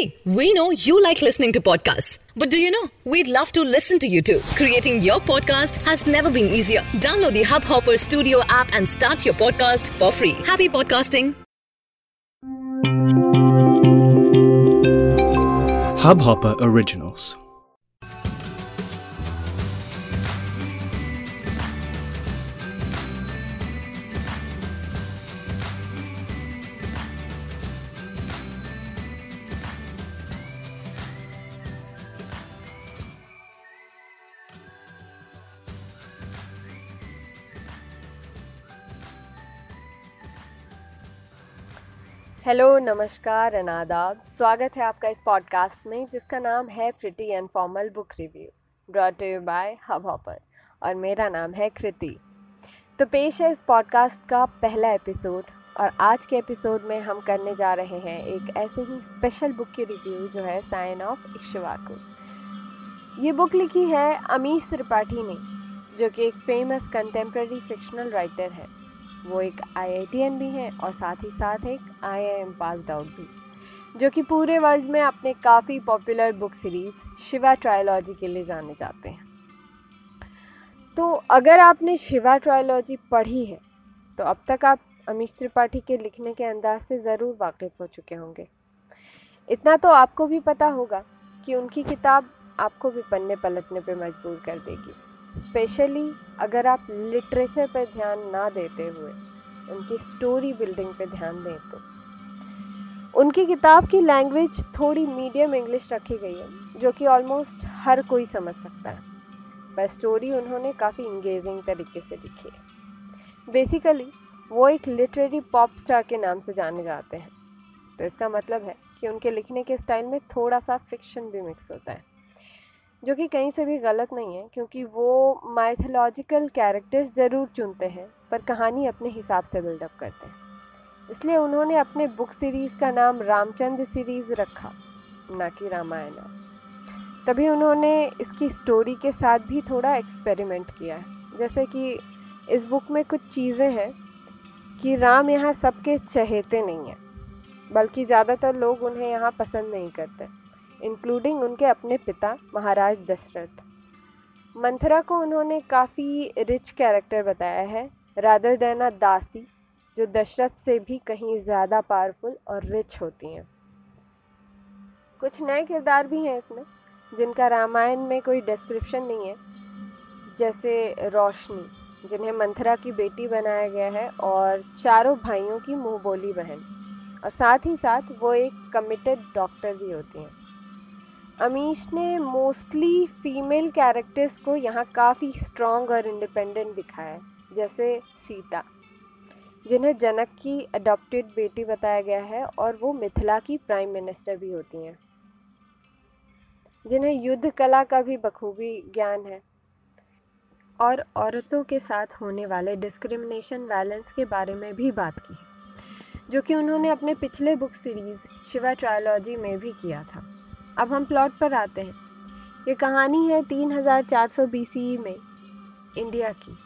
Hey, we know you like listening to podcasts. But do you know? We'd love to listen to you too. Creating your podcast has never been easier. Download the Hubhopper Studio app and start your podcast for free. Happy podcasting. Hubhopper Originals. Hello, नमस्कार अनादाब स्वागत है आपका इस podcast में, जिसका नाम है pretty and formal book review brought you by Hubhopper और मेरा नाम है कृति। तो पेश है इस पॉडकास्ट का पहला एपिसोड और आज के एपिसोड में हम करने जा रहे हैं एक ऐसे ही स्पेशल बुक की रिव्यू जो है साइन ऑफ़ इक्शवाकू ये बुक लिखी है अमीश त्रिपाठी ने, जो कि एक फ़ेमस कंटेम्प्रेरी फिक्शनल राइटर है। वो एक आई भी हैं और साथ ही साथ एक I I M pass out भी, जो कि पूरे वर्ल्ड में अपने काफ़ी popular book series Shiva trilogy के लिए जाने जाते हैं। तो अगर आपने शिवा ट्रायोलॉजी पढ़ी है तो अब तक आप अमीश त्रिपाठी के लिखने के अंदाज से ज़रूर वाकिफ हो चुके होंगे। इतना तो आपको भी पता होगा कि उनकी किताब आपको भी पन्ने पलटने पर मजबूर कर देगी। स्पेशली अगर आप लिटरेचर पर ध्यान ना देते हुए, उनकी स्टोरी बिल्डिंग पे ध्यान दें तो। उनकी किताब की लैंग्वेज थोड़ी मीडियम इंग्लिश रखी गई है, जो कि ऑलमोस्ट हर कोई समझ सकता है। पर स्टोरी उन्होंने काफ़ी इंगेजिंग तरीके से लिखी है। बेसिकली वो एक लिटरेरी पॉप स्टार के नाम से जाने जाते हैं। तो इसका मतलब है कि उनके लिखने के स्टाइल में थोड़ा सा फिक्शन भी मिक्स होता है। जो कि कहीं से भी गलत नहीं है, क्योंकि वो माइथोलॉजिकल कैरेक्टर्स ज़रूर चुनते हैं, पर कहानी अपने हिसाब से बिल्डअप करते हैं। इसलिए उन्होंने अपने बुक सीरीज़ का नाम रामचंद्र सीरीज़ रखा, ना कि रामायण। तभी उन्होंने इसकी स्टोरी के साथ भी थोड़ा एक्सपेरिमेंट किया है। जैसे कि इस बुक में कुछ चीज़ें हैं कि राम यहाँ सबके चहेते नहीं हैं, बल्कि ज़्यादातर लोग उन्हें यहाँ पसंद नहीं करते। इंक्लूडिंग उनके अपने पिता, महाराज दशरथ। मंथरा को उन्होंने काफ़ी रिच कैरेक्टर बताया है। रादर देना दासी, जो दशरथ से भी कहीं ज़्यादा पावरफुल और रिच होती हैं। कुछ नए किरदार भी हैं इसमें, जिनका रामायण में कोई डिस्क्रिप्शन नहीं है। जैसे रोशनी, जिन्हें मंथरा की बेटी बनाया गया है और चारों भाइयों की मुँह बोली बहन। और साथ ही साथ वो एक कमिटेड डॉक्टर भी होती हैं। अमीश ने मोस्टली फीमेल कैरेक्टर्स को यहाँ काफ़ी स्ट्रॉन्ग और इंडिपेंडेंट दिखाया है, जैसे सीता, जिन्हें जनक की अडॉप्टेड बेटी बताया गया है और वो मिथिला की प्राइम मिनिस्टर भी होती हैं, जिन्हें युद्ध कला का भी बखूबी ज्ञान है और औरतों के साथ होने वाले डिस्क्रिमिनेशन वायलेंस के बारे में भी बात की जो कि उन्होंने अपने पिछले बुक सीरीज़ शिवा ट्रायोलॉजी में भी किया था। अब हम प्लॉट पर आते हैं। ये कहानी है 3400 बीसी में इंडिया की,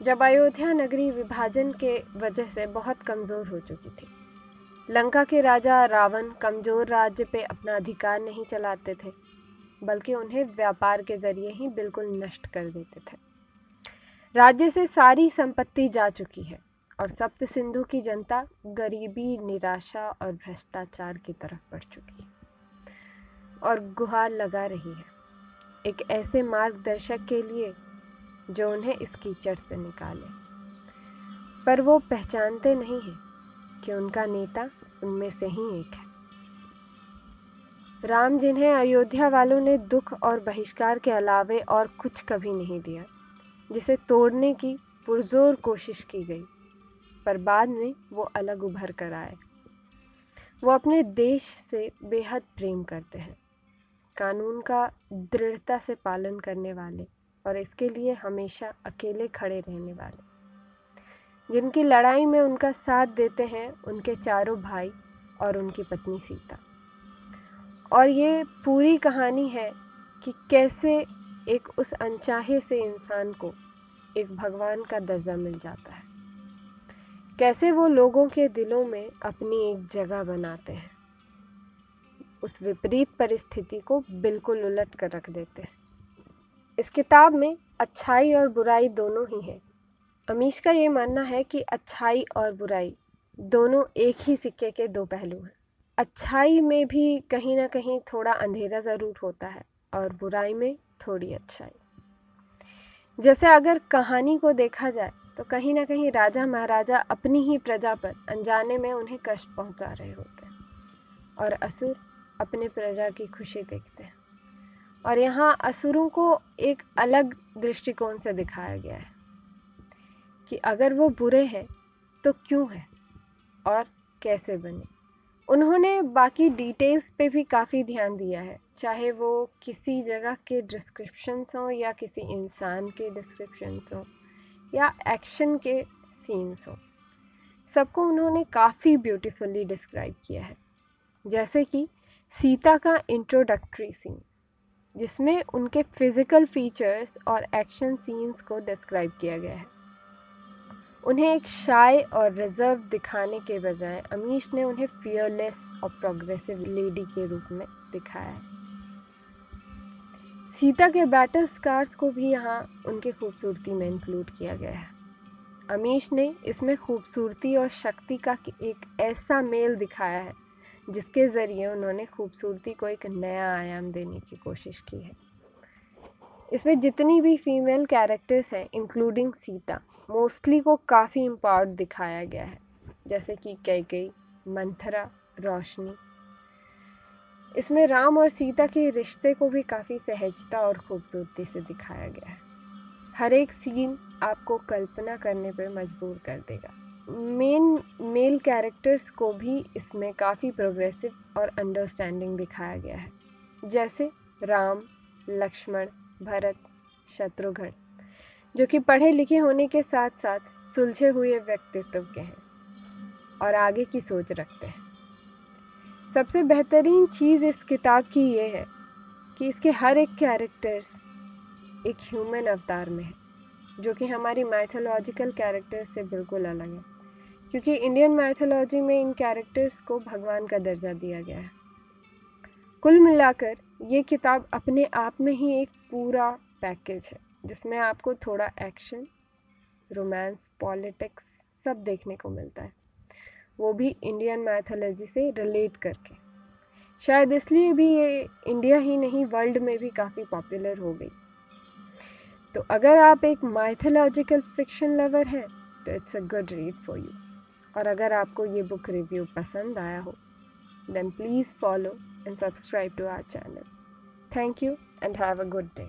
जब अयोध्या नगरी विभाजन के वजह से बहुत कमज़ोर हो चुकी थी। लंका के राजा रावण कमज़ोर राज्य पे अपना अधिकार नहीं चलाते थे, बल्कि उन्हें व्यापार के ज़रिए ही बिल्कुल नष्ट कर देते थे। राज्य से सारी संपत्ति जा चुकी है और सप्त सिंधु की जनता गरीबी, निराशा और भ्रष्टाचार की तरफ़ बढ़ चुकी है। और गुहार लगा रही है। एक ऐसे मार्गदर्शक के लिए जो उन्हें इस कीचड़ से निकाले। पर वो पहचानते नहीं हैं कि उनका नेता उनमें से ही एक है। राम, जिन्हें अयोध्या वालों ने दुख और बहिष्कार के अलावे और कुछ कभी नहीं दिया, जिसे तोड़ने की पुरजोर कोशिश की गई, पर बाद में वो अलग उभर कर आए। वो अपने देश से बेहद प्रेम करते हैं। कानून का दृढ़ता से पालन करने वाले और इसके लिए हमेशा अकेले खड़े रहने वाले। जिनकी लड़ाई में उनका साथ देते हैं, उनके चारों भाई और उनकी पत्नी सीता। और ये पूरी कहानी है कि कैसे एक उस अनचाहे से इंसान को एक भगवान का दर्जा मिल जाता है। कैसे वो लोगों के दिलों में अपनी एक जगह बनाते हैं। उस विपरीत परिस्थिति को बिल्कुल उलट कर रख देते हैं। इस किताब में अच्छाई और बुराई दोनों ही है। अमीश का ये मानना है कि अच्छाई और बुराई दोनों एक ही सिक्के के दो पहलू हैं। अच्छाई में भी कहीं ना कहीं थोड़ा अंधेरा ज़रूर होता है और बुराई में थोड़ी अच्छाई। जैसे अगर कहानी को देखा जाए तो कहीं ना कहीं राजा महाराजा अपनी ही प्रजा पर अनजाने में उन्हें कष्ट पहुँचा रहे होते हैं। और असुर अपने प्रजा की खुशी देखते हैं। और यहाँ असुरों को एक अलग दृष्टिकोण से दिखाया गया है कि अगर वो बुरे हैं तो क्यों है और कैसे बने? उन्होंने बाकी डिटेल्स पे भी काफ़ी ध्यान दिया है, चाहे वो किसी जगह के डिस्क्रिप्शंस हों या किसी इंसान के डिस्क्रिप्शंस हों या एक्शन के सीन्स हों। सबको उन्होंने काफ़ी ब्यूटीफुली डिस्क्राइब किया है। जैसे कि सीता का इंट्रोडक्टरी सीन जिसमें उनके फ़िज़िकल फीचर्स और एक्शन सीन्स को डिस्क्राइब किया गया है। उन्हें एक शाय और रिज़र्व दिखाने के बजाय अमीश ने उन्हें फियरलेस और प्रोग्रेसिव लेडी के रूप में दिखाया है। सीता के बैटल स्कार्स को भी यहाँ उनके खूबसूरती में इंक्लूड किया गया है। अमीश ने इसमें खूबसूरती और शक्ति का एक ऐसा मेल दिखाया है जिसके ज़रिए उन्होंने खूबसूरती को एक नया आयाम देने की कोशिश की है। इसमें जितनी भी फीमेल कैरेक्टर्स हैं इंक्लूडिंग सीता मोस्टली को काफ़ी इम्पावर्ड दिखाया गया है। जैसे कि कई कई मंथरा रोशनी इसमें राम और सीता के रिश्ते को भी काफ़ी सहजता और खूबसूरती से दिखाया गया है। हर एक सीन आपको कल्पना करने पर मजबूर कर देगा। मेन मेल कैरेक्टर्स को भी इसमें काफ़ी प्रोग्रेसिव और अंडरस्टैंडिंग दिखाया गया है। जैसे राम, लक्ष्मण, भरत, शत्रुघ्न, जो कि पढ़े लिखे होने के साथ साथ सुलझे हुए व्यक्तित्व के हैं और आगे की सोच रखते हैं। सबसे बेहतरीन चीज़ इस किताब की ये है कि इसके हर एक कैरेक्टर्स एक ह्यूमन अवतार में है, जो कि हमारी माइथोलॉजिकल कैरेक्टर से बिल्कुल अलग है। क्योंकि इंडियन माइथोलॉजी में इन कैरेक्टर्स को भगवान का दर्जा दिया गया है। कुल मिलाकर ये किताब अपने आप में ही एक पूरा पैकेज है, जिसमें आपको थोड़ा एक्शन रोमांस पॉलिटिक्स सब देखने को मिलता है। वो भी इंडियन मैथोलॉजी से रिलेट करके। शायद इसलिए भी ये इंडिया ही नहीं वर्ल्ड में भी काफ़ी पॉपुलर हो गई। तो अगर आप एक माइथोलॉजिकल फिक्शन लवर हैं तो it's a good read for you और अगर आपको ये बुक रिव्यू पसंद आया हो then please follow and subscribe to our channel thank you and have a good day